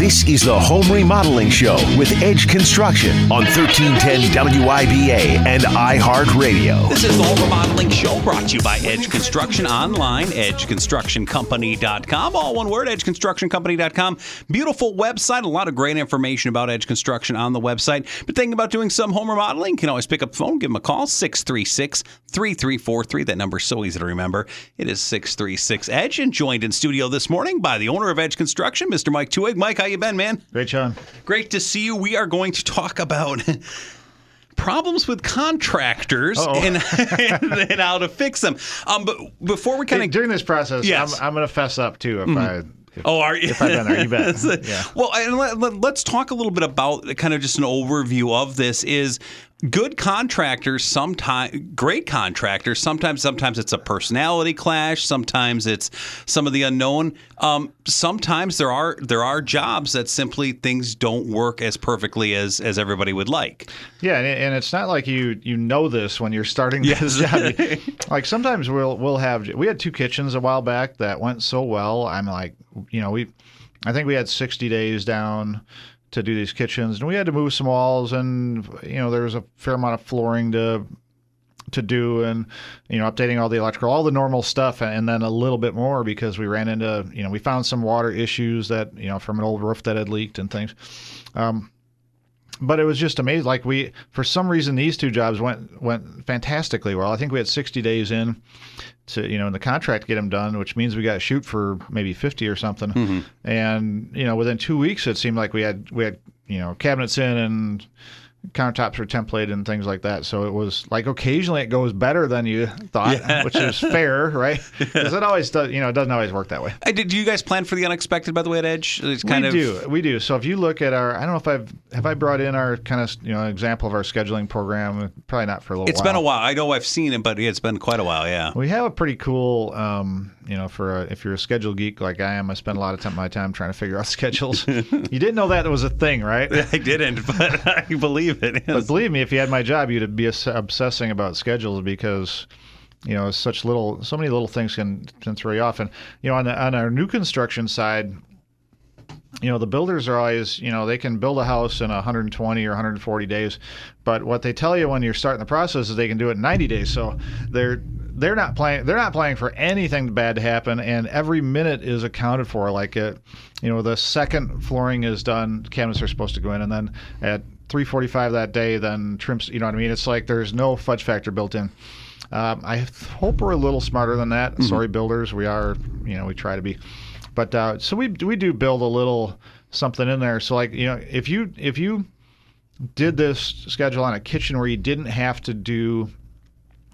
This is the Home Remodeling Show with Edge Construction on 1310 WIBA and iHeartRadio. This is the Home Remodeling Show brought to you by Edge Construction online, edgeconstructioncompany.com. All one word, edgeconstructioncompany.com. Beautiful website, a lot of great information about Edge Construction on the website. But thinking about doing some home remodeling, you can always pick up the phone, give them a call, 636 3343. That number is so easy to remember. It is 636 Edge. And joined in studio this morning by the owner of Edge Construction, Mr. Mike Tuig. Mike, how you been, man? Great, Sean. Great to see you. We are going to talk about problems with contractors and, and, and how to fix them. Um, but before we kind of during this process, Yes. I'm, I'm going to fess up too if I. If, Oh, are you? If I've been there, you bet. Yeah. Well, and let, us talk a little bit about kind of just an overview of this. Is good contractors sometimes great contractors sometimes sometimes it's a personality clash sometimes it's some of the unknown um, sometimes there are there are jobs that simply things don't work as perfectly as as everybody would like Yeah, and, and it's not like you you know this when you're starting this job. like sometimes we'll we'll have we had two kitchens a while back that went so well. I'm like, you know, we I think we had 60 days down to do these kitchens, and we had to move some walls, and you know there was a fair amount of flooring to to do and you know updating all the electrical all the normal stuff and then a little bit more because we ran into you know we found some water issues that you know from an old roof that had leaked and things. Um, but it was just amazing. Like we for some reason these two jobs went went fantastically well. I think we had 60 days in to you know in the contract to get them done which means we got to shoot for maybe 50 or something. Mm-hmm. And you know within two weeks it seemed like we had we had you know cabinets in and countertops were templated and things like that. So it was like occasionally it goes better than you thought, which is fair, right? Because it always does, you know, it doesn't always work that way. Did you guys plan for the unexpected by the way at edge it's kind we of do, we do. So if you look at our, I don't know if I've have I brought in our kind of you know example of our scheduling program. Probably not for a little. it's while. been a while i know i've seen it but it's been quite a while yeah We have a pretty cool, um, you know, for a, if you're a schedule geek like I am, I spend a lot of time my time trying to figure out schedules. you didn't know that was a thing, right? i didn't but i believe it But believe me, if you had my job, you'd be obsessing about schedules because you know such little, so many little things can can throw you off. And you know, on the, on our new construction side, you know, the builders are always, you know, they can build a house in 120 or 140 days, but what they tell you when you're starting the process is they can do it in 90 days. So they're they're not playing they're not playing for anything bad to happen and every minute is accounted for like it you know the second flooring is done cabinets are supposed to go in and then at 3:45 that day then trims you know what I mean? It's like there's no fudge factor built in. Um, I hope we're a little smarter than that. Sorry builders we are you know we try to be. But uh, so we we do build a little something in there. So like you know if you if you did this schedule on a kitchen where you didn't have to do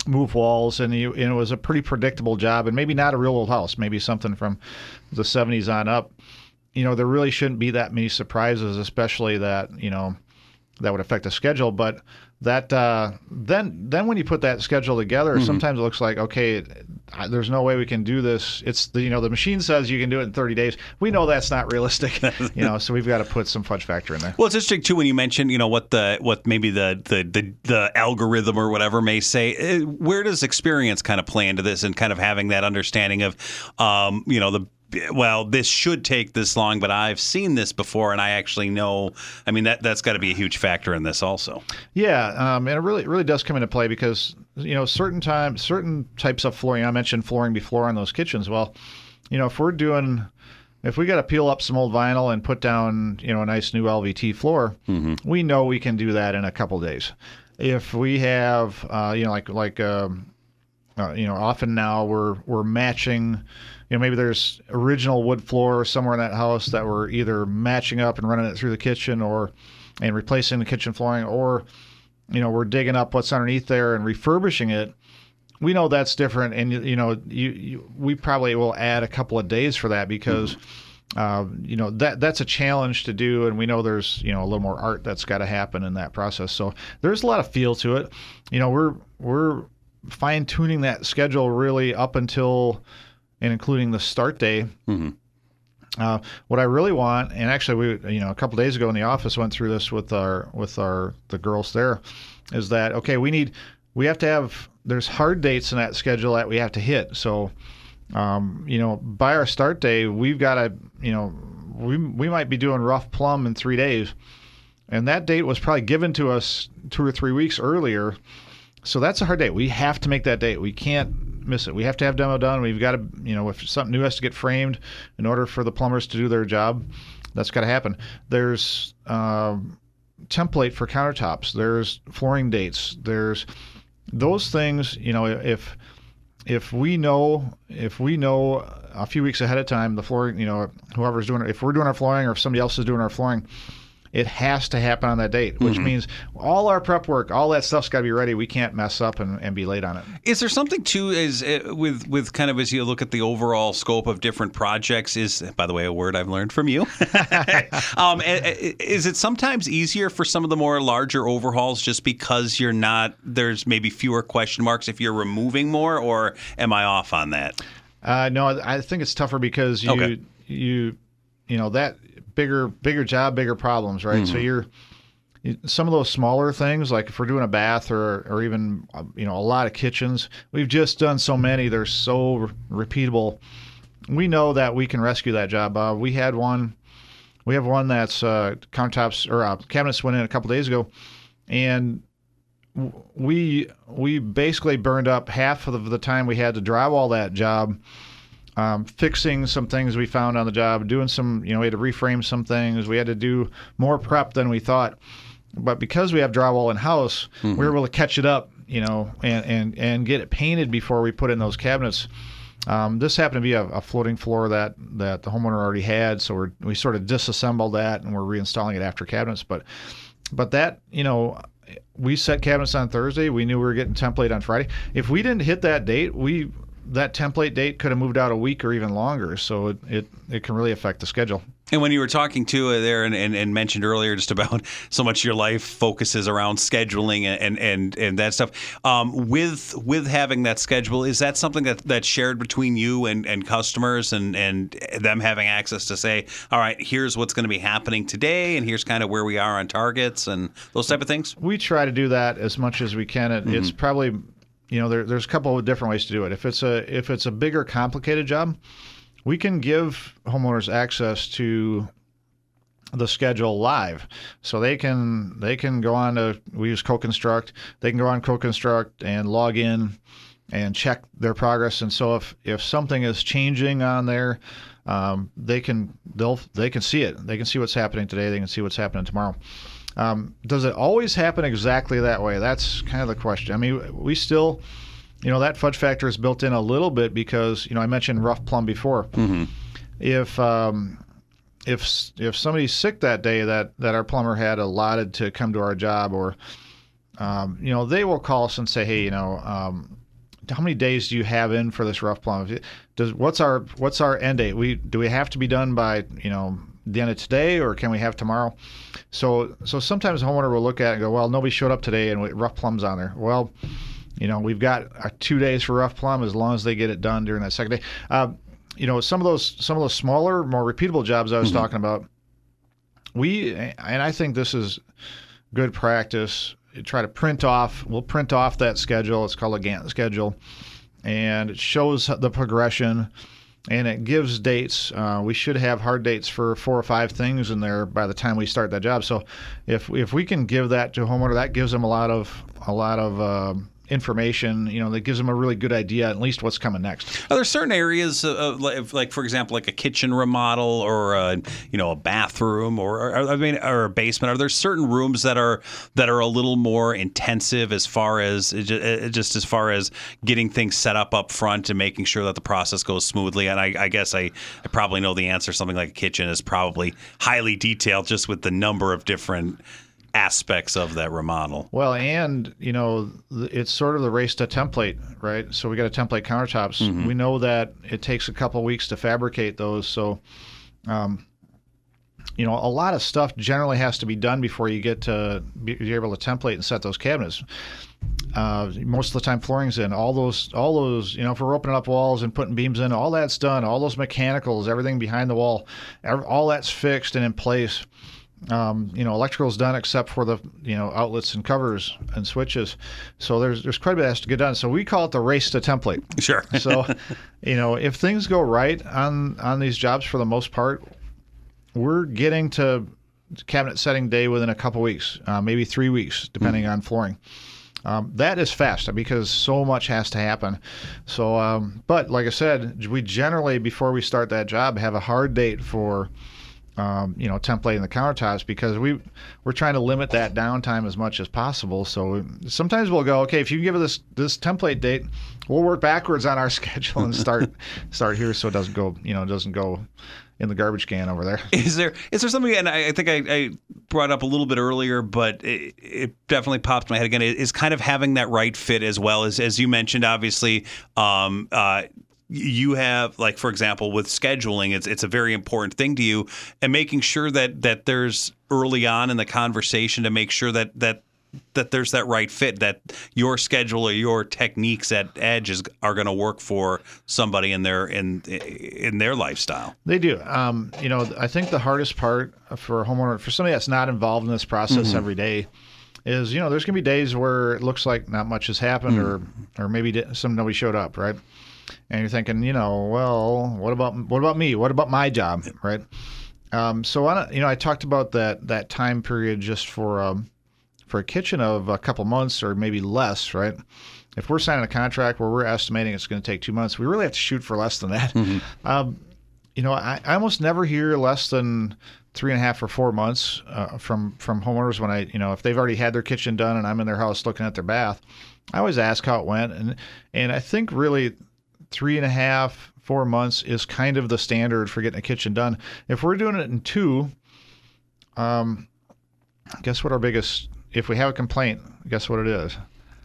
move walls and, you, and it was a pretty predictable job and maybe not a real old house maybe something from the 70s on up you know there really shouldn't be that many surprises especially that you know that would affect the schedule but that uh, then then when you put that schedule together sometimes it looks like okay I- there's no way we can do this. It's the you know the machine says you can do it in 30 days. We know that's not realistic you know so we've got to put some fudge factor in there. Well, it's interesting too when you mentioned, you know, what the what maybe the the the, the algorithm or whatever may say. Eh, Where does experience kind of play into this, and kind of having that understanding of, um, you know, the well, this should take this long, but I've seen this before, and I actually know. I mean, that that's got to be a huge factor in this also. Yeah, um, and it really it really does come into play because you know certain times certain types of flooring. I mentioned flooring before on those kitchens. Well, you know if we're doing if we got to peel up some old vinyl and put down you know a nice new LVT floor, we know we can do that in a couple days. If we have uh, you know like like um, uh, you know often now we're we're matching you know maybe there's original wood floor somewhere in that house that we're either matching up and running it through the kitchen or and replacing the kitchen flooring or you know we're digging up what's underneath there and refurbishing it we know that's different and you, know you, you we probably will add a couple of days for that because uh, you know that that's a challenge to do, and we know there's you know a little more art that's got to happen in that process. So there's a lot of feel to it. You know, we're we're fine tuning that schedule really up until and including the start day. Uh, what I really want, and actually, we you know a couple days ago in the office went through this with our with our the girls there, is that okay? We need we have to have there's hard dates in that schedule that we have to hit. So, um, you know, by our start day, we've got to you know we we might be doing rough plumb in three days, and that date was probably given to us two or three weeks earlier. So that's a hard date. We have to make that date. We can't miss it. We have to have demo done. We've got to, you know, if something new has to get framed in order for the plumbers to do their job, that's got to happen. There's um, template for countertops. There's flooring dates. There's those things. You know, if if we know if we know a few weeks ahead of time the flooring, you know, whoever's doing it, if we're doing our flooring or if somebody else is doing our flooring, it has to happen on that date, which means all our prep work, all that stuff's got to be ready. We can't mess up and, and be late on it. Is there something too is uh, with with kind of as you look at the overall scope of different projects? Is by the way a word I've learned from you. um, a- a- is it sometimes easier for some of the more larger overhauls just because you're not there's maybe fewer question marks if you're removing more, or am I off on that? Uh, no, I think it's tougher because you Okay. you you know that bigger bigger job, bigger problems, right? So you're some of those smaller things, like if we're doing a bath or or even uh, you know a lot of kitchens, we've just done so many. They're so re- repeatable. We know that we can rescue that job. Uh, we had one. We have one that's uh, countertops or uh, cabinets went in a couple days ago, and we we basically burned up half of the time we had to drywall that job um, fixing some things we found on the job doing some you know we had to reframe some things. We had to do more prep than we thought. But because we have drywall in house we were able to catch it up you know and and and get it painted before we put in those cabinets. Um, this happened to be a, a floating floor that that the homeowner already had so we're, we sort of disassembled that and we're reinstalling it after cabinets. But but that you know we set cabinets on thursday. We knew we were getting template on friday. If we didn't hit that date we that template date could have moved out a week or even longer so it, it, it can really affect the schedule And when you were talking to uh, there and, and, and mentioned earlier just about so much of your life focuses around scheduling and and, and that stuff, um, with with having that schedule, is that something that, that's shared between you and, and customers and, and them having access to say, all right, here's what's going to be happening today, and here's kind of where we are on targets and those type of things? we try to do that as much as we can. It, It's probably, you know, there, there's a couple of different ways to do it. If it's a if it's a bigger, complicated job, we can give homeowners access to the schedule live, so they can they can go on to we use CoConstruct. They can go on CoConstruct and log in and check their progress. And so if if something is changing on there, um, they can they'll they can see it. They can see what's happening today. They can see what's happening tomorrow. Um, does it always happen exactly that way? That's kind of the question. I mean, we still, you know, that fudge factor is built in a little bit because you know I mentioned rough plumb before. If um, if if somebody's sick that day that that our plumber had allotted to come to our job, or um, you know, they will call us and say, hey, you know. Um, how many days do you have in for this rough plumb? Does what's our what's our end date? We do we have to be done by you know the end of today, or can we have tomorrow? So so sometimes the homeowner will look at it and go, well, nobody showed up today, and we- rough plumb's on there. Well, you know, we've got two days for rough plumb as long as they get it done during that second day. Uh, you know, some of those some of those smaller, more repeatable jobs I was talking about, we and I think this is good practice. You try to print off. We'll print off that schedule. It's called a Gantt schedule, and it shows the progression, and it gives dates. Uh, we should have hard dates for four or five things in there by the time we start that job. So, if if we can give that to a homeowner, that gives them a lot of a lot of um information. You know, that gives them a really good idea at least what's coming next. Are there certain areas, like, like for example, like a kitchen remodel or a, you know a bathroom or, or I mean or a basement? Are there certain rooms that are that are a little more intensive as far as just as far as getting things set up up front and making sure that the process goes smoothly? And I, I guess I, I probably know the answer. Something like a kitchen is probably highly detailed, just with the number of different aspects of that remodel. Well, and you know, it's sort of the race to template, right? So we got a template countertops. We know that it takes a couple weeks to fabricate those. So you know, a lot of stuff generally has to be done before you get to be able to template and set those cabinets. Uh, most of the time, flooring's in. All those, all those, you know, if we're opening up walls and putting beams in, all that's done. All those mechanicals, everything behind the wall, all that's fixed and in place. Um, you know, electrical is done except for the you know outlets and covers and switches. So there's there's quite a bit that has to get done. So we call it the race to template. Sure. so, you know, if things go right on on these jobs for the most part, we're getting to cabinet setting day within a couple weeks, uh, maybe three weeks, depending on flooring. Um, that is fast because so much has to happen. So, um, but like I said, we generally before we start that job have a hard date for. Um, you know, templating the countertops because we we're trying to limit that downtime as much as possible. So sometimes we'll go, okay, if you give us this this template date, we'll work backwards on our schedule and start start here so it doesn't go, you know, doesn't go in the garbage can over there. Is there is there something? And I, I think I, I brought up a little bit earlier, but it, it definitely popped my head again. Is kind of having that right fit as well as as you mentioned. Obviously, um, uh, you have like for example with scheduling, it's it's a very important thing to you, and making sure that that there's early on in the conversation to make sure that that that there's that right fit that your schedule or your techniques at edge is, are going to work for somebody in their in in their lifestyle They do. Um, you know, I think the hardest part for a homeowner, for somebody that's not involved in this process every day, is you know there's gonna be days where it looks like not much has happened, or or maybe di- some nobody showed up, right? And you're thinking, you know, well, what about what about me? What about my job, right? Um, so you know, I talked about that that time period just for um, for a kitchen of a couple months or maybe less, right? If we're signing a contract where we're estimating it's going to take two months, we really have to shoot for less than that. Um, you know, I, I almost never hear less than three and a half or four months uh, from from homeowners when I, you know, if they've already had their kitchen done and I'm in their house looking at their bath, I always ask how it went, and and I think really three and a half four months is kind of the standard for getting a kitchen done. If we're doing it in two, um, guess what our biggest if we have a complaint, guess what it is?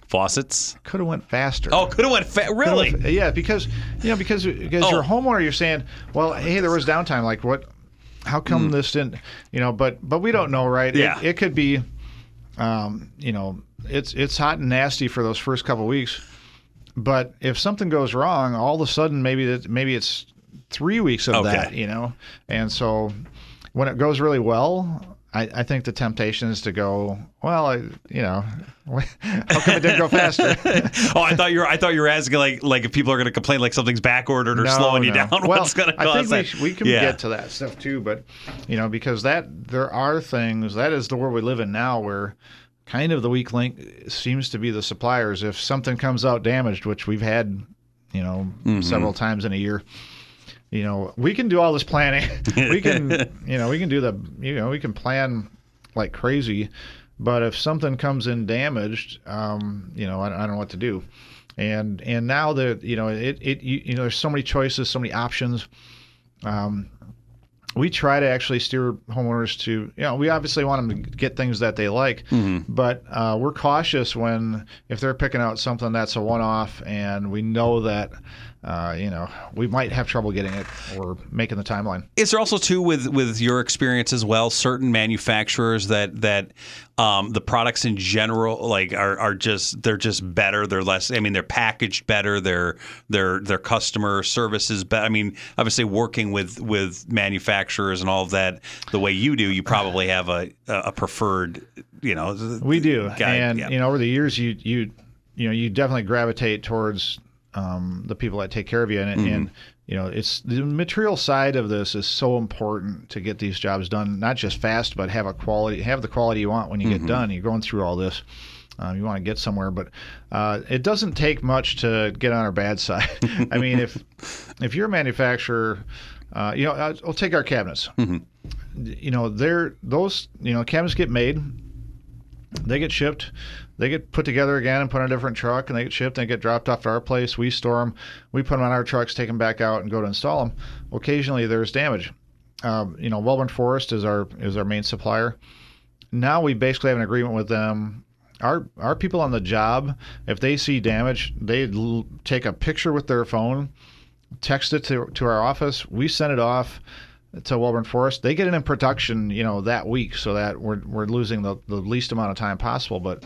faucets Could have went faster. oh could have went fa- really Yeah, because you know because because Oh. you're a homeowner, you're saying, well, hey, there was downtime. Like what? How come this didn't? You know, but but we don't know, right? Mm. Yeah. It, it could be, um, you know, it's it's hot and nasty for those first couple weeks, but if something goes wrong, all of a sudden maybe that maybe it's three weeks of Okay. that, you know, and so when it goes really well. I, I think the temptation is to go. Well, I, you know, how come it didn't go faster? oh I thought you were I thought you were asking like like if people are going to complain like something's back ordered or No, slowing you down Well, what's going to I cause think we, that sh- we can yeah. get to that stuff too, but you know, because that there are things that is the world we live in now, where kind of the weak link seems to be the suppliers. If something comes out damaged, which we've had, you know, Mm-hmm. several times in a year. You know, we can do all this planning. we can, you know, we can do the, you know, we can plan like crazy. But if something comes in damaged, um, you know, I, I don't know what to do. And and now that you know it, it you, you know there's so many choices, so many options. Um, we try to actually steer homeowners to you know we obviously want them to get things that they like but uh, we're cautious when if they're picking out something that's a one-off and we know that uh, you know we might have trouble getting it or making the timeline Is there also too with with your experience as well certain manufacturers that that um, the products in general like are, are just they're just better they're less I mean they're packaged better their their their customer service is better I mean obviously working with with manufacturers and all of that the way you do you probably have a a preferred you know We do, guide, and yeah. you know, over the years, you you you know, you definitely gravitate towards um, the people that take care of you, and, Mm-hmm. and you know, it's the material side of this is so important to get these jobs done, not just fast, but have a quality, have the quality you want when you Mm-hmm. get done. You're going through all this. Um, you want to get somewhere, but uh, it doesn't take much to get on our bad side. I mean, if if you're a manufacturer, uh, you know, I'll I'll take our cabinets. You know, they're those you know cabinets get made they get shipped. They get put together again and put on a different truck and they get shipped and get dropped off to our place. We store them we put them on our trucks take them back out and go to install them occasionally there's damage. Um, you know Wellborn Forest is our is our main supplier. Now we basically have an agreement with them. Our our people on the job if they see damage they l- take a picture with their phone text it to, to our office. We send it off to Wellborn Forest. They get it in production, you know, that week, so that we're we're losing the, the least amount of time possible. But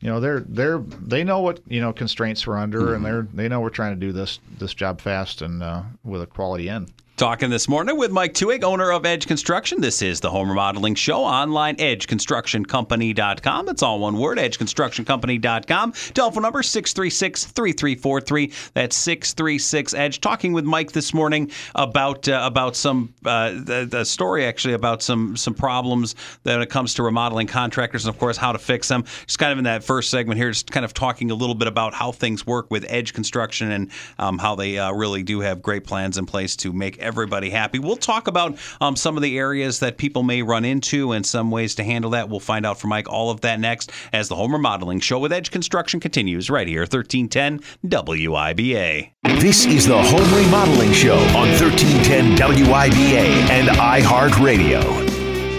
you know, they're they're they know what you know constraints we're under, and they're they know we're trying to do this this job fast and uh, with a quality end. Talking this morning with Mike Tuig, owner of Edge Construction. This is the Home Remodeling Show online, edgeconstructioncompany.com. That's all one word, edgeconstructioncompany.com. Telephone number 636 3343. That's 636 Edge. Talking with Mike this morning about uh, about some uh, the, the story actually about some some problems that when it comes to remodeling contractors and of course how to fix them. Just kind of in that first segment here, just kind of talking a little bit about how things work with Edge Construction and um, how they uh, really do have great plans in place to make everybody happy. We'll talk about um, some of the areas that people may run into and some ways to handle that. We'll find out from Mike all of that next as the Home Remodeling Show with Edge Construction continues right here, 1310 WIBA. This is the Home Remodeling Show on 1310 WIBA and iHeartRadio.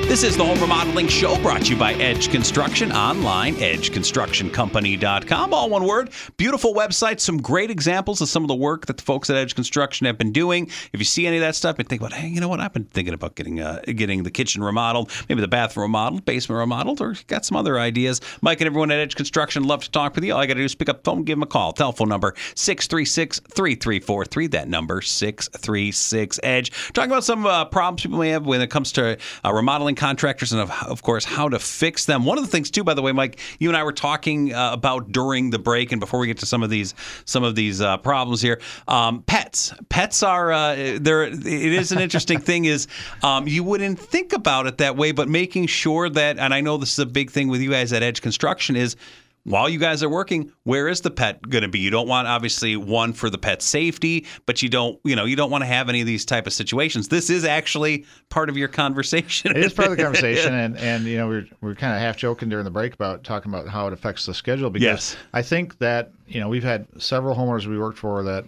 This is the Home Remodeling Show brought to you by Edge Construction online, edgeconstructioncompany.com. All one word. Beautiful website. Some great examples of some of the work that the folks at Edge Construction have been doing. If you see any of that stuff and think about, hey, you know what? I've been thinking about getting uh, getting the kitchen remodeled, maybe the bathroom remodeled, basement remodeled, or got some other ideas. Mike and everyone at Edge Construction love to talk with you. All I got to do is pick up the phone, give them a call. Telephone number 636 3343. That number 636 Edge. Talking about some uh, problems people may have when it comes to uh, remodeling contractors and of, of course how to fix them. One of the things too, by the way, Mike, you and I were talking uh, about during the break and before we get to some of these some of these uh, problems here. Um, pets, pets are uh, there. It is an interesting thing. Is um, you wouldn't think about it that way, but making sure that, and I know this is a big thing with you guys at Edge Construction is while you guys are working, where is the pet going to be? You don't want obviously one for the pet safety, but you don't, you know, you don't want to have any of these type of situations. This is actually part of your conversation. It is part of the conversation, and and you know we're we're kind of half joking during the break about talking about how it affects the schedule because Yes. I think that you know we've had several homeowners we worked for that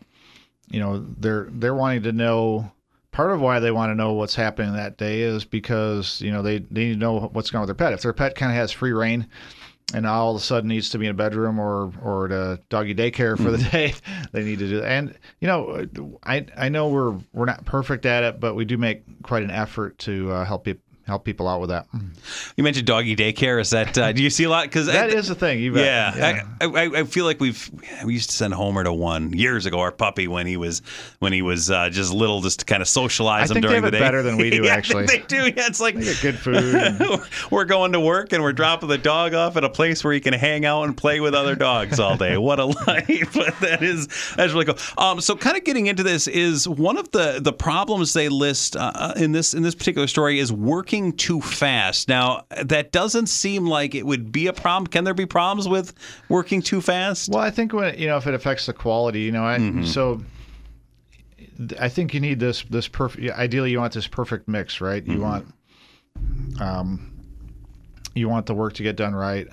you know they're they're wanting to know part of why they want to know what's happening that day is because you know they, they need to know what's going on with their pet if their pet kind of has free rein and all of a sudden needs to be in a bedroom or or at a doggy daycare for the day they need to do that. and you know i i know we're we're not perfect at it but we do make quite an effort to uh, help people help people out with that You mentioned doggy daycare. Is that uh, do you see a lot? Because that is a thing you bet. Yeah, I, I, I feel like we've we used to send Homer to one years ago. Our puppy when he was when he was uh, just little, just to kind of socialize I him during the day. better than we do, Yeah, actually. they do. Yeah, it's like good food we're going to work and we're dropping the dog off at a place where he can hang out and play with other dogs all day. What a life! But that is that's really cool. Um, so kind of getting into this is one of the the problems they list uh, in this in this particular story is working too fast. Now that doesn't seem like it would be a problem. Can there be problems with working too fast? Well, I think when you know if it affects the quality, you know, I, Mm-hmm. so I think you need this this perfect. Ideally, you want this perfect mix, right? Mm-hmm. You want, um, you want the work to get done right.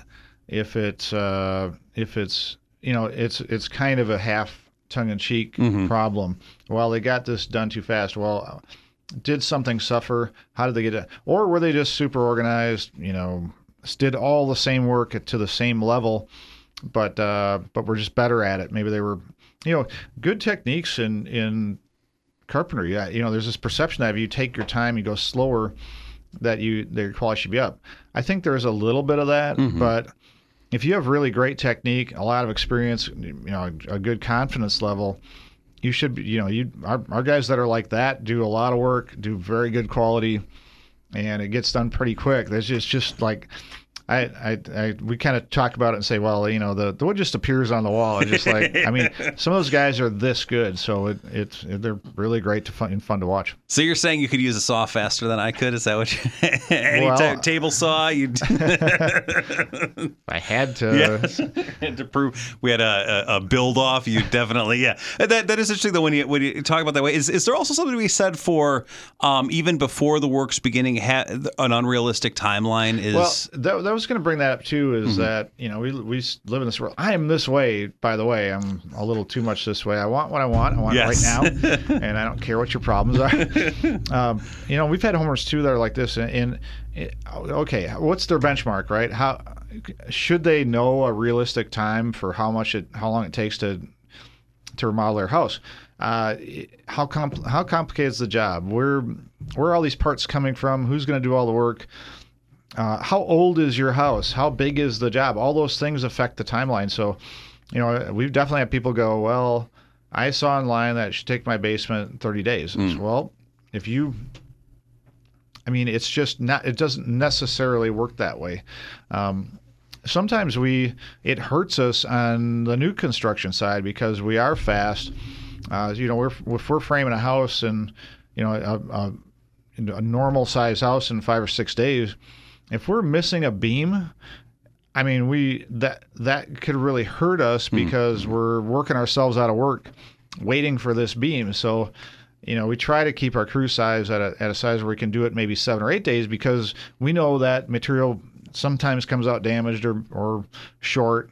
If it's uh, if it's you know it's it's kind of a half tongue in cheek Mm-hmm. problem. Well, they got this done too fast. Well, did something suffer? How did they get it? Or were they just super organized? You know, did all the same work to the same level, but uh, but we're just better at it. Maybe they were, you know, good techniques in in carpentry. Yeah, you know, there's this perception that if you take your time, you go slower, that you their quality should be up. I think there's a little bit of that, but if you have really great technique, a lot of experience, you know, a good confidence level, you should be, you know, you our, our guys that are like that do a lot of work, do very good quality, and it gets done pretty quick. There's just just like. I, I, I we kind of talk about it and say, well, you know, the, the wood just appears on the wall. It's just like, I mean, some of those guys are this good, so it, it's they're really great to fun and fun to watch. So you're saying you could use a saw faster than I could? Is that what? You, any Well- ta- table saw you I had to. had to prove we had a, a, a build off. You definitely, yeah. That that is interesting though when you when you talk about that way. Is is there also something to be said for um, even before the work's beginning, ha- an unrealistic timeline? Is Well, that, that was going to bring that up too. Is that you know we we live in this world. I am this way. By the way, I'm a little too much this way. I want what I want. I want Yes. it right now, and I don't care what your problems are. um, you know, we've had homers too that are like this. And, and it- okay, what's their benchmark, right? How should they know a realistic time for how much it how long it takes to to remodel their house. Uh, how compl- how complicated is the job? Where where are all these parts coming from? Who's going to do all the work? Uh, how old is your house? How big is the job? All those things affect the timeline. So, you know, we've definitely had people go, well, I saw online that it should take my basement 30 days. Well, if you I mean, it's just not. It doesn't necessarily work that way. Um, sometimes we it hurts us on the new construction side because we are fast. Uh, you know, we're if we're framing a house and you know a, a, a normal size house in five or six days, if we're missing a beam, I mean, we that that could really hurt us because we're working ourselves out of work, waiting for this beam. So, you know, we try to keep our crew size at a at a size where we can do it maybe seven or eight days because we know that material sometimes comes out damaged or or short.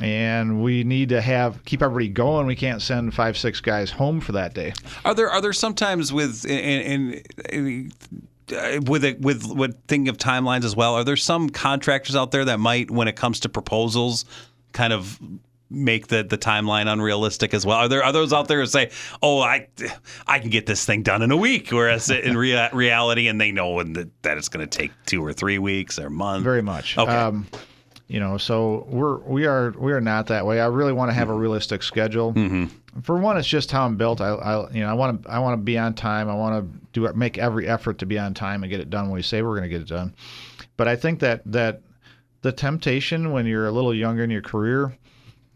And we need to have keep everybody going. We can't send five, six guys home for that day. Are there are there sometimes with in, in, uh, with it with with thinking of timelines as well? Are there some contractors out there that might, when it comes to proposals, kind of make the the timeline unrealistic as well? Are there are those out there who say, "Oh, I I can get this thing done in a week," whereas in rea- reality, and they know that, that it's going to take two or three weeks or a month? Very much. Okay. Um, you know, so we're we are we are not that way. I really want to have a realistic schedule. Mm-hmm. For one, it's just how I'm built. I, I you know I want to I want to be on time. I want to do make every effort to be on time and get it done when we say we're going to get it done. But I think that that the temptation when you're a little younger in your career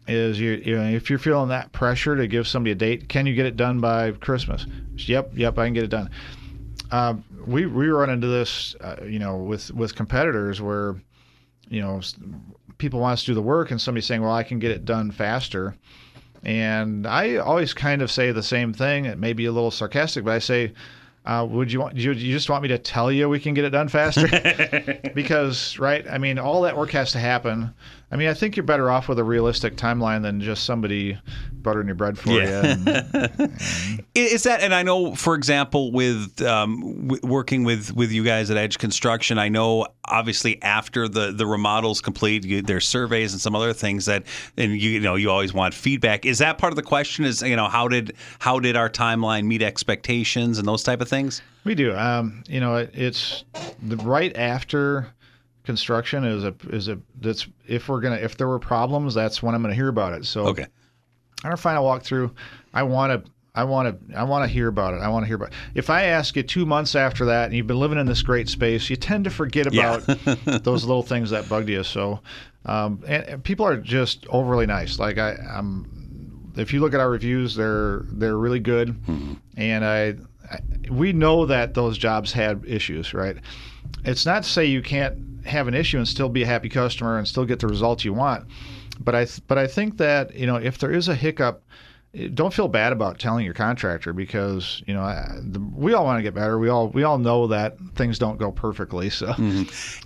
is you, you know, if you're feeling that pressure to give somebody a date, can you get it done by Christmas? Yep, yep, I can get it done. Uh, we we run into this, uh, you know, with with competitors where, you know, people want us to do the work, and somebody's saying, "Well, I can get it done faster." And I always kind of say the same thing. It may be a little sarcastic, but I say, uh, "Would you want you, you just want me to tell you we can get it done faster?" because right, I mean, all that work has to happen. I mean, I think you're better off with a realistic timeline than just somebody buttering your bread for Yeah. you. And, Is that, and I know, for example, with um, w- working with with you guys at Edge Construction, I know obviously after the the remodel's complete, you, there's surveys and some other things that, and you, you know, you always want feedback. Is that part of the question? Is you know, how did how did our timeline meet expectations and those type of things? We do. Um, you know, it, it's the right after construction is a is a that's if we're gonna if there were problems, that's when I'm gonna hear about it. So Okay. on our final walkthrough, I want to. I want to. I want to hear about it. I want to hear about. It. If I ask you two months after that, and you've been living in this great space, you tend to forget Yeah. about those little things that bugged you. So, um, and, and people are just overly nice. Like I, I'm. If you look at our reviews, they're they're really good, and I, I, we know that those jobs had issues, right? It's not to say you can't have an issue and still be a happy customer and still get the results you want, but I th- but I think that you know if there is a hiccup, don't feel bad about telling your contractor because you know I, the, we all want to get better. We all we all know that things don't go perfectly. So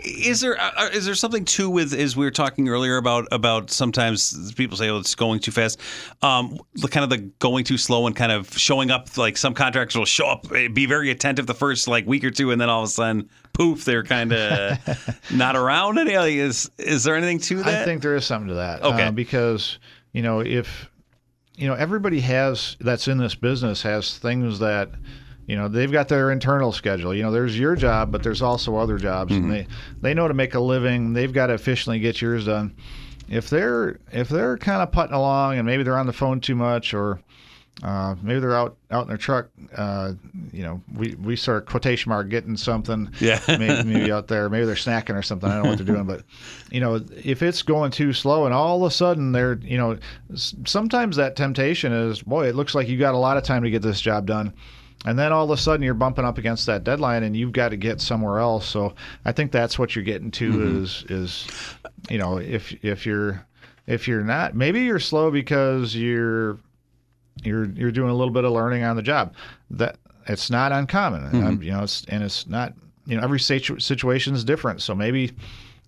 Is there uh, is there something too with as we were talking earlier about about sometimes people say oh it's going too fast, um, the kind of the going too slow and kind of showing up like some contractors will show up eh, be very attentive the first like week or two and then all of a sudden poof they're kind of not around any like, is is there anything to that? I think there is something to that. Okay. uh, because you know if you know everybody has that's in this business has things that you know they've got their internal schedule. You know there's your job but there's also other jobs. And mm-hmm. they they know to make a living. They've got to efficiently get yours done. If they're if they're kind of putting along and maybe they're on the phone too much or uh, maybe they're out out in their truck. Uh, you know, we we sort of quotation mark getting something. Yeah. maybe, maybe out there. Maybe they're snacking or something. I don't know what they're doing, but you know, if it's going too slow and all of a sudden they're, you know, sometimes that temptation is, boy, it looks like you got a lot of time to get this job done. And then all of a sudden you're bumping up against that deadline and you've got to get somewhere else. So I think that's what you're getting to is is you know, if if you're if you're not maybe you're slow because you're you're you're doing a little bit of learning on the job. That it's not uncommon, Um, you know. It's, and it's not you know every situ- situation is different. So maybe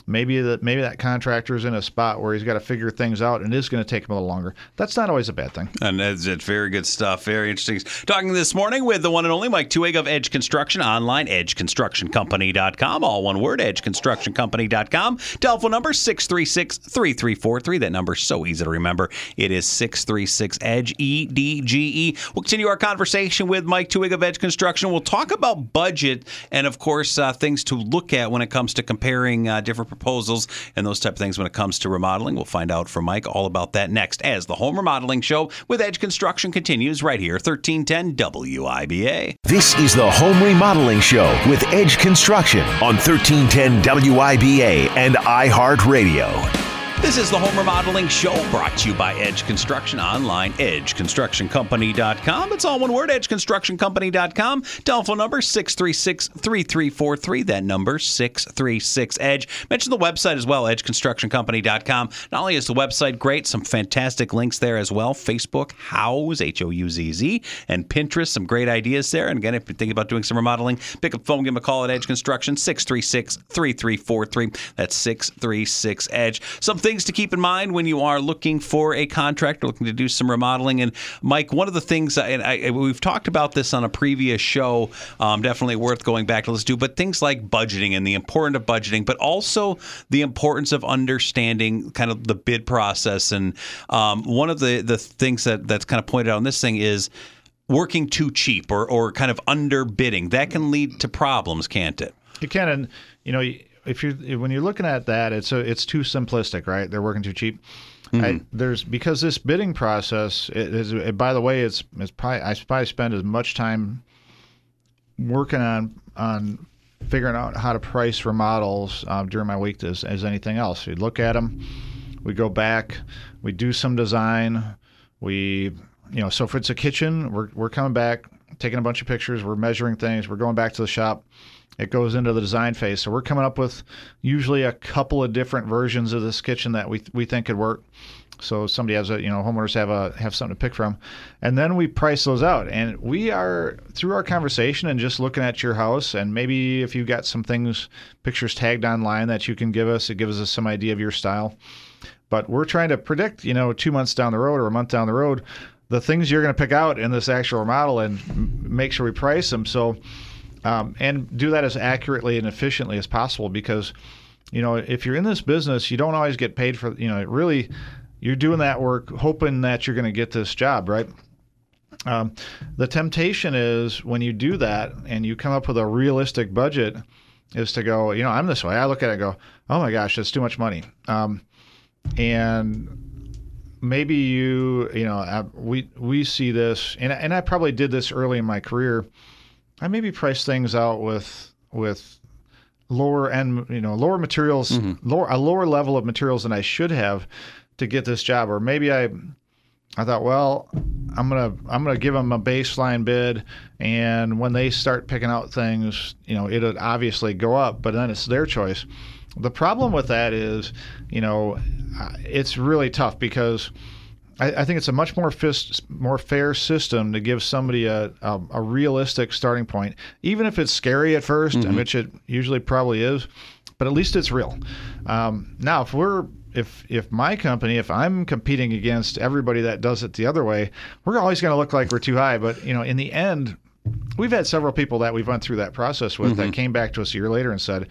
maybe that maybe that contractor's in a spot where he's got to figure things out and it is going to take him a little longer. That's not always a bad thing. And that's it. Very good stuff. Very interesting. Talking this morning with the one and only Mike Tuig of Edge Construction online, edgeconstructioncompany.com. All one word, edgeconstructioncompany.com. Telephone number 636 3343. That number is so easy to remember. It is 636 Edge E D G E. We'll continue our conversation with Mike Tuig of Edge Construction. We'll talk about budget and, of course, uh, things to look at when it comes to comparing uh, different proposals and those type of things when it comes to remodeling. We'll find out from Mike all about that next as the Home Remodeling Show with Edge Construction continues right here, 1310 WIBA. This is the Home Remodeling Show with Edge Construction on 1310 WIBA and iHeartRadio. This is the Home Remodeling Show brought to you by Edge Construction online, edgeconstructioncompany.com. It's all one word, edgeconstructioncompany.com. Telephone number 636 3343. That number 636 Edge. Mention the website as well, edgeconstructioncompany.com. Not only is the website great, some fantastic links there as well. Facebook, Houzz, H O U Z Z, and Pinterest, some great ideas there. And again, if you're thinking about doing some remodeling, pick up the phone, give them a call at Edge Construction, 636 3343. That's 636 Edge. Things to keep in mind when you are looking for a contractor, looking to do some remodeling. And Mike, one of the things, and I, we've talked about this on a previous show, um, definitely worth going back to let's do, but things like budgeting and the importance of budgeting, but also the importance of understanding kind of the bid process. And um, one of the, the things that, that's kind of pointed out on this thing is working too cheap or, or kind of underbidding. That can lead to problems, can't it? You can, and you know, if you're when you're looking at that, it's a, it's too simplistic, right? They're working too cheap. Mm-hmm. I, there's because this bidding process it is. It, by the way, it's it's probably I probably spend as much time working on on figuring out how to price remodels um, during my week as, as anything else. We look at them, we go back, we do some design, we you know. So if it's a kitchen, we're we're coming back, taking a bunch of pictures, we're measuring things, we're going back to the shop it goes into the design phase. So we're coming up with usually a couple of different versions of this kitchen that we we think could work. So somebody has a you know homeowners have a have something to pick from, and then we price those out. And we are through our conversation and just looking at your house, and maybe if you've got some things pictures tagged online that you can give us, it gives us some idea of your style. But we're trying to predict you know two months down the road or a month down the road the things you're going to pick out in this actual model and make sure we price them. So um, and do that as accurately and efficiently as possible because you know if you're in this business you don't always get paid for you know really you're doing that work hoping that you're going to get this job right? Um, the temptation is when you do that and you come up with a realistic budget is to go you know i'm this way. I look at it and go oh my gosh that's too much money. Um, and maybe you you know we we see this and, and i probably did this early in my career I maybe price things out with with lower end, you know, lower materials, mm-hmm. lower a lower level of materials than I should have to get this job, or maybe I I thought, well, I'm gonna I'm gonna give them a baseline bid, and when they start picking out things, you know, it'll obviously go up, but then it's their choice. The problem with that is, you know, it's really tough because I, I, think it's a much more fist, more fair system to give somebody a, a, a, realistic starting point, even if it's scary at 1st mm-hmm. which it usually probably is, but at least it's real. Um, now, if we're if if my company, if I'm competing against everybody that does it the other way, we're always going to look like we're too high. But you know, in the end, we've had several people that we've went through that process with mm-hmm. that came back to us a year later and said,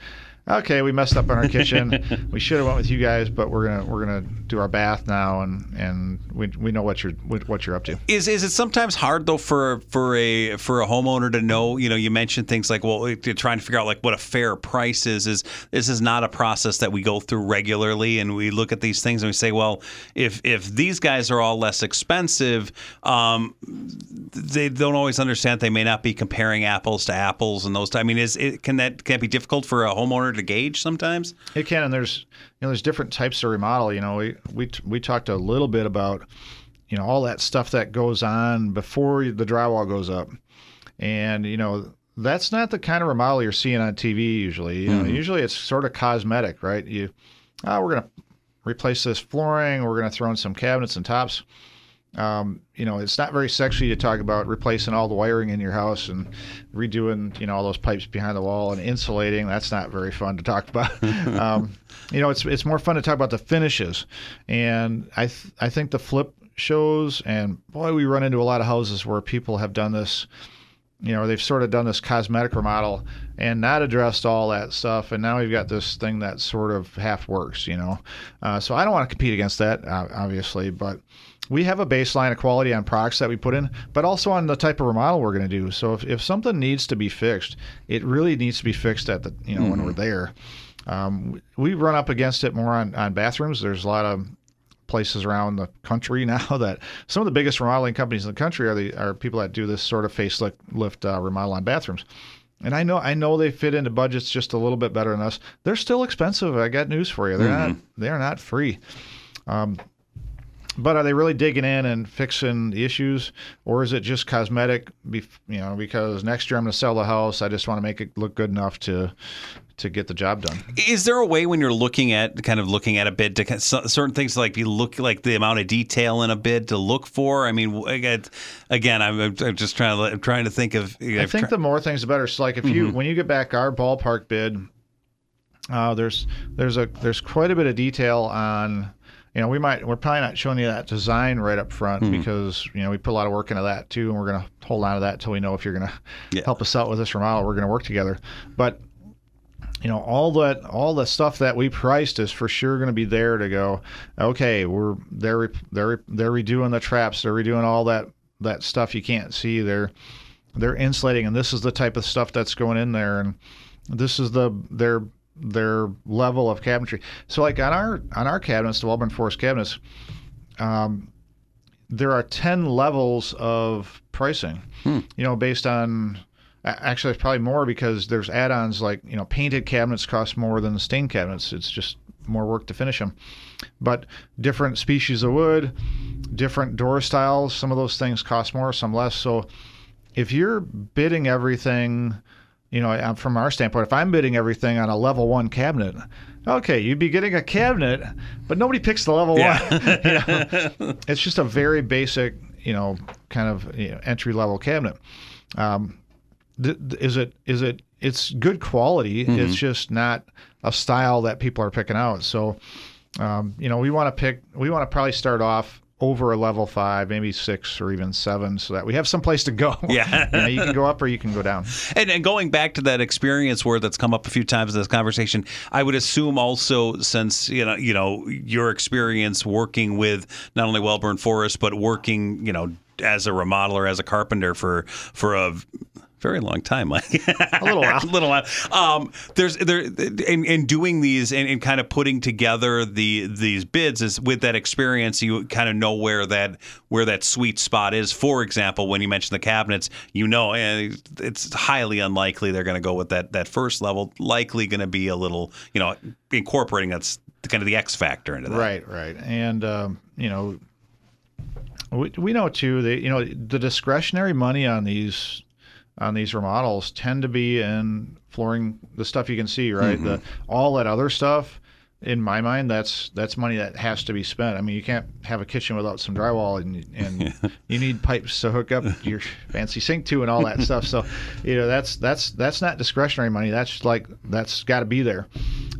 okay, we messed up in our kitchen. we should have went with you guys, but we're gonna we're gonna do our bath now, and and we, we know what you're what you're up to. Is is it sometimes hard though for for a for a homeowner to know? You know, you mentioned things like well, trying to figure out like what a fair price is. Is this is not a process that we go through regularly, and we look at these things and we say, well, if if these guys are all less expensive, um, they don't always understand. They may not be comparing apples to apples and those. I mean, is it can that can that be difficult for a homeowner? To gauge sometimes? It can, and there's you know there's different types of remodel. You know, we we we talked a little bit about you know all that stuff that goes on before the drywall goes up, and you know that's not the kind of remodel you're seeing on TV usually. You know, mm-hmm. usually it's sort of cosmetic, right? You, oh, we're gonna replace this flooring, we're gonna throw in some cabinets and tops. Um, you know, it's not very sexy to talk about replacing all the wiring in your house and redoing, you know, all those pipes behind the wall and insulating. That's not very fun to talk about. um, you know, it's it's more fun to talk about the finishes. And I th- I think the flip shows and boy, we run into a lot of houses where people have done this. You know, they've sort of done this cosmetic remodel and not addressed all that stuff, and now we've got this thing that sort of half works. You know, uh, so I don't want to compete against that, obviously, but we have a baseline of quality on products that we put in, but also on the type of remodel we're going to do. So if, if something needs to be fixed, it really needs to be fixed at the you know mm-hmm. when we're there. Um, we run up against it more on, on bathrooms. There's a lot of places around the country now that some of the biggest remodeling companies in the country are the are people that do this sort of facelift lift, uh, remodel on bathrooms. And I know I know they fit into budgets just a little bit better than us. They're still expensive. I got news for you. They're mm-hmm. not they're not free. Um, but are they really digging in and fixing the issues, or is it just cosmetic? You know, because next year I'm going to sell the house. I just want to make it look good enough to to get the job done. Is there a way when you're looking at kind of looking at a bid to certain things like you look like the amount of detail in a bid to look for? I mean, again, I'm, I'm just trying to I'm trying to think of. I think the more things the better. So like if you mm-hmm. when you get back our ballpark bid, uh, there's there's a there's quite a bit of detail on you know, we might we're probably not showing you that design right up front mm-hmm. because you know we put a lot of work into that too, and we're going to hold on to that until we know if you're going to yeah. help us out with this remodel. We're going to work together, but you know all that all the stuff that we priced is for sure going to be there to go. Okay, we're they're they're they're redoing the traps, they're redoing all that that stuff you can't see. They're they're insulating, and this is the type of stuff that's going in there, and this is the they're their level of cabinetry. So like on our on our cabinets, the Wellborn Forest cabinets, um, there are ten levels of pricing. Hmm. You know, based on actually it's probably more because there's add-ons like you know painted cabinets cost more than stained cabinets. It's just more work to finish them. But different species of wood, different door styles, some of those things cost more, some less. So if you're bidding everything you know, from our standpoint, if I'm bidding everything on a level one cabinet, okay, you'd be getting a cabinet, but nobody picks the level yeah. one. you know? It's just a very basic, you know, kind of you know, entry level cabinet. Um, th- is it? Is it? It's good quality. Mm-hmm. It's just not a style that people are picking out. So, um, you know, we want to pick. We want to probably start off over a level five, maybe six or even seven, so that we have some place to go. Yeah, you, know, you can go up or you can go down. And, and going back to that experience where that's come up a few times in this conversation, I would assume also since you know you know your experience working with not only Wellborn Forest but working you know as a remodeler as a carpenter for for a very long time, Mike. a little while. a little while. Um, there's there in, in doing these and, and, kind of putting together the these bids is with that experience, you kind of know where that where that sweet spot is. For example, when you mention the cabinets, you know eh, it's highly unlikely they're going to go with that that first level. Likely going to be a little, you know, incorporating that's kind of the X factor into that. Right, right, and um, you know. We, we know too that you know the discretionary money on these on these remodels tend to be in flooring, the stuff you can see, right? Mm-hmm. The all that other stuff. In my mind, that's that's money that has to be spent. I mean, you can't have a kitchen without some drywall, and and you need pipes to hook up your fancy sink to, and all that stuff. So, you know, that's that's that's not discretionary money. That's like that's got to be there.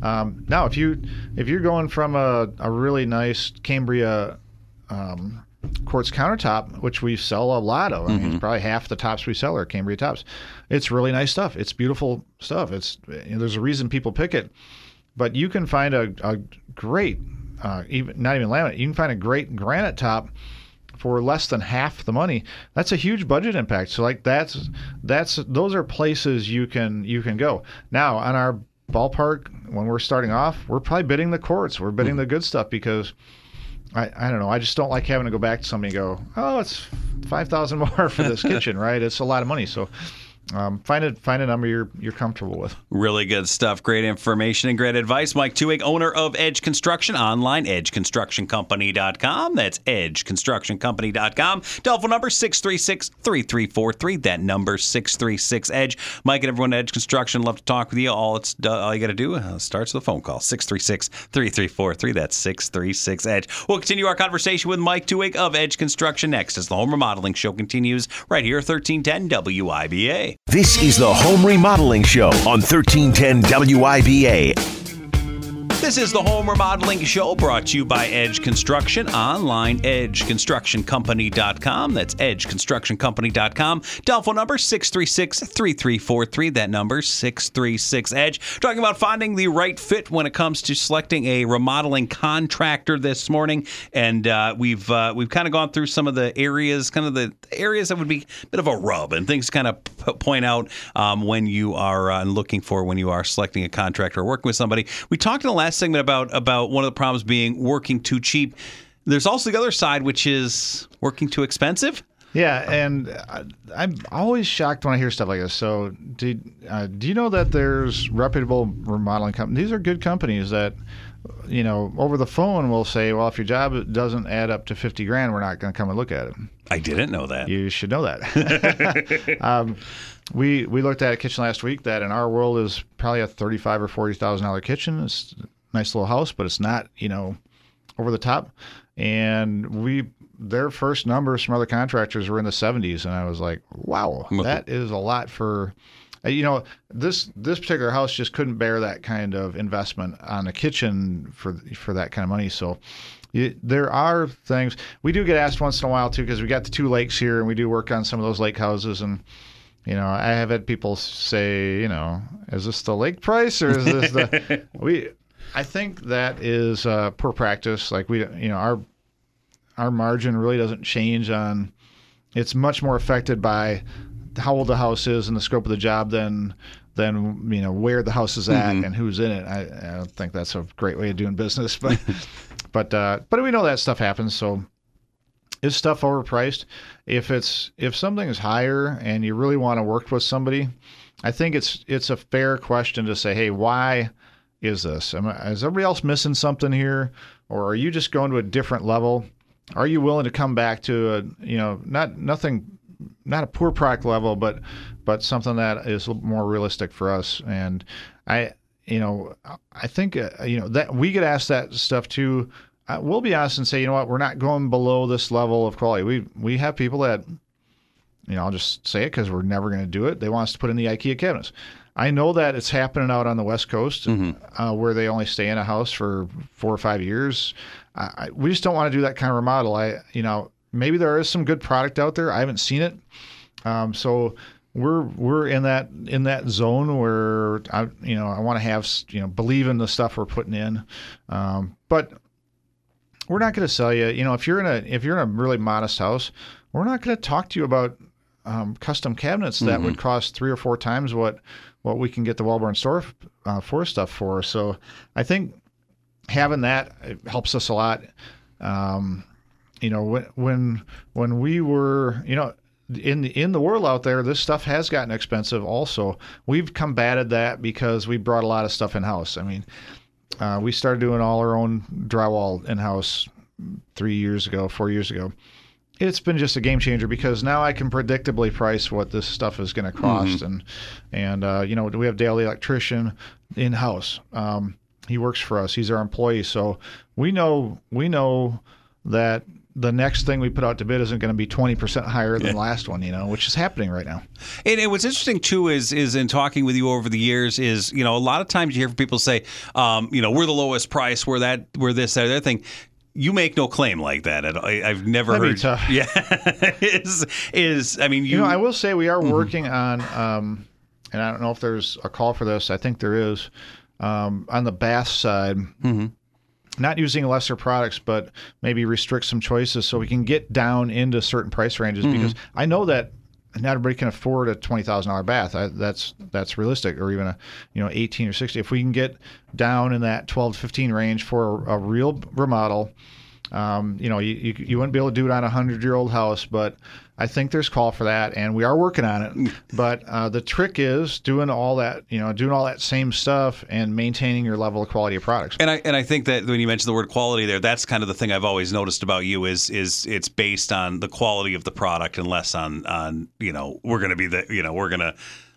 Um, now, if you if you're going from a, a really nice Cambria um, quartz countertop, which we sell a lot of. I mean, mm-hmm. probably half the tops we sell are Cambria tops. It's really nice stuff. It's beautiful stuff. It's you know, there's a reason people pick it, but you can find a, a great, uh, even not even laminate. You can find a great granite top for less than half the money. That's a huge budget impact. So like that's that's those are places you can you can go. Now on our ballpark when we're starting off, we're probably bidding the quartz. We're bidding mm-hmm. the good stuff because I, I don't know. I just don't like having to go back to somebody and go, oh, it's five thousand more for this kitchen, right? It's a lot of money. So, um, find a find a number you're you're comfortable with. Really good stuff. Great information and great advice. Mike Tuig, owner of Edge Construction, online, edgeconstructioncompany.com. That's edgeconstructioncompany.com. Telephone number 636 3343. That number 636 Edge. Mike and everyone at Edge Construction love to talk with you. All it's all you got to do uh, starts with a phone call 636 3343. That's 636 Edge. We'll continue our conversation with Mike Tuig of Edge Construction next as the home remodeling show continues right here, 1310 WIBA. This is the Home Remodeling Show on 1310 WIBA. This is the Home Remodeling Show brought to you by Edge Construction online, edgeconstructioncompany.com. That's edgeconstructioncompany.com. Telephone number 636 3343. That number 636 Edge. Talking about finding the right fit when it comes to selecting a remodeling contractor this morning. And uh, we've uh, we've kind of gone through some of the areas, kind of the areas that would be a bit of a rub and things kind of p- point out um, when you are uh, looking for when you are selecting a contractor or working with somebody. We talked in the last segment about about one of the problems being working too cheap. There's also the other side, which is working too expensive. Yeah, and I, I'm always shocked when I hear stuff like this. So, do uh, do you know that there's reputable remodeling companies? These are good companies that, you know, over the phone will say, well, if your job doesn't add up to fifty grand, we're not going to come and look at it. I didn't know that. You should know that. um, we we looked at a kitchen last week that in our world is probably a thirty-five or forty thousand dollar kitchen. It's nice little house, but it's not you know over the top. And we their first numbers from other contractors were in the seventies, and I was like, wow, that is a lot for. uh, You know this this particular house just couldn't bear that kind of investment on a kitchen for for that kind of money. So there are things we do get asked once in a while too because we got the two lakes here and we do work on some of those lake houses and you know I have had people say you know is this the lake price or is this the we I think that is uh, poor practice like we you know our our margin really doesn't change on it's much more affected by how old the house is and the scope of the job than than you know where the house is at and who's in it. I, I don't think that's a great way of doing business, but but uh, but we know that stuff happens. So is stuff overpriced? If it's if something is higher and you really want to work with somebody, I think it's it's a fair question to say, hey, why is this? Am is everybody else missing something here, or are you just going to a different level? Are you willing to come back to a you know not nothing not a poor product level, but but something that is more realistic for us. And I, you know, I think uh, you know that we get asked that stuff too. We'll be asked and say, you know what, we're not going below this level of quality. We we have people that, you know, I'll just say it because we're never going to do it. They want us to put in the IKEA cabinets. I know that it's happening out on the West Coast uh, where they only stay in a house for four or five years. I, we just don't want to do that kind of remodel. I, you know, maybe there is some good product out there. I haven't seen it. Um, so we're we're in that in that zone where I you know I want to have you know believe in the stuff we're putting in, um, but we're not going to sell you. You know if you're in a if you're in a really modest house, we're not going to talk to you about um, custom cabinets that would cost three or four times what what we can get the Wellborn store uh, for stuff for. So I think having that helps us a lot. Um, you know when when we were you know in the in the world out there this stuff has gotten expensive also we've combated that because we brought a lot of stuff in house i mean uh, we started doing all our own drywall in house three years ago four years ago it's been just a game changer because now i can predictably price what this stuff is going to cost and and uh, you know we have daily electrician in house um, he works for us. He's our employee. So we know we know that the next thing we put out to bid isn't going to be 20% higher than the last one, you know, which is happening right now. And, and what's interesting too is is in talking with you over the years is you know a lot of times you hear people say, um, you know, we're the lowest price, we're that, we're this, that, other thing. You make no claim like that. at- I, I've never That'd heard. Yeah, is is I mean you. You know, I will say we are working on, um, and I don't know if there's a call for this. I think there is um, on the bath side. Not using lesser products, but maybe restrict some choices so we can get down into certain price ranges. Because I know that not everybody can afford a twenty thousand dollar bath. I, that's that's realistic, or even a you know eighteen or sixty. If we can get down in that twelve to fifteen range for a, a real remodel, Um, you know, you, you, you wouldn't be able to do it on a hundred year old house, but I think there's call for that, and we are working on it. but uh, the trick is doing all that, you know, doing all that same stuff and maintaining your level of quality of products. And I and I think that when you mentioned the word quality there, that's kind of the thing I've always noticed about you is is it's based on the quality of the product and less on on you know we're going to be the you know we're going to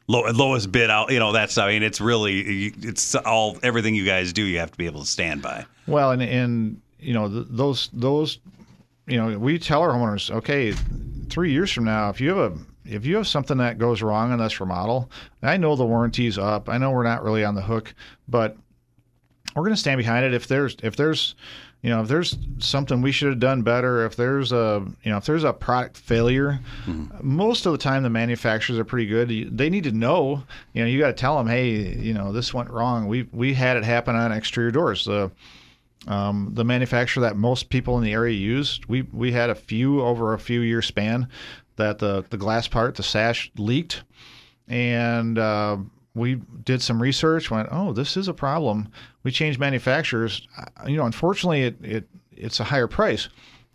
low, lowest bid out you know that's I mean it's really it's all everything you guys do you have to be able to stand by. Well, and and you know th- those those you know we tell our homeowners, okay, three years from now, if you have a if you have something that goes wrong on this remodel, I know the warranty's up. I know we're not really on the hook, but we're going to stand behind it. If there's if there's you know if there's something we should have done better, if there's a you know if there's a product failure, mm-hmm. most of the time the manufacturers are pretty good. They need to know. You know you got to tell them, hey, you know this went wrong. We we had it happen on exterior doors. The um, the manufacturer that most people in the area used, we we had a few over a few year span that the the glass part, the sash leaked, and uh, we did some research. Went, oh, this is a problem. We changed manufacturers. You know, unfortunately, it it it's a higher price,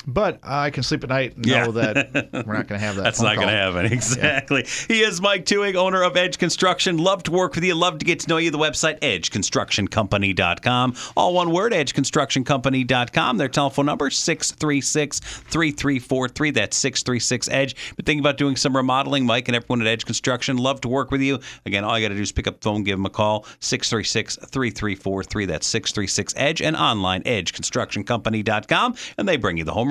but I can sleep at night and Yeah. know that we're not going to have that. That's not going to happen. Exactly. He is Mike Tuig, owner of Edge Construction. Love to work with you. Love to get to know you. The website, edgeconstructioncompany.com. All one word, edgeconstructioncompany.com. Their telephone number, 636-3343. That's 636-EDGE. But thinking about doing some remodeling, Mike and everyone at Edge Construction, love to work with you. Again, all you got to do is pick up the phone, give them a call, 636-3343. That's 636-EDGE and online, edgeconstructioncompany.com. And they bring you the home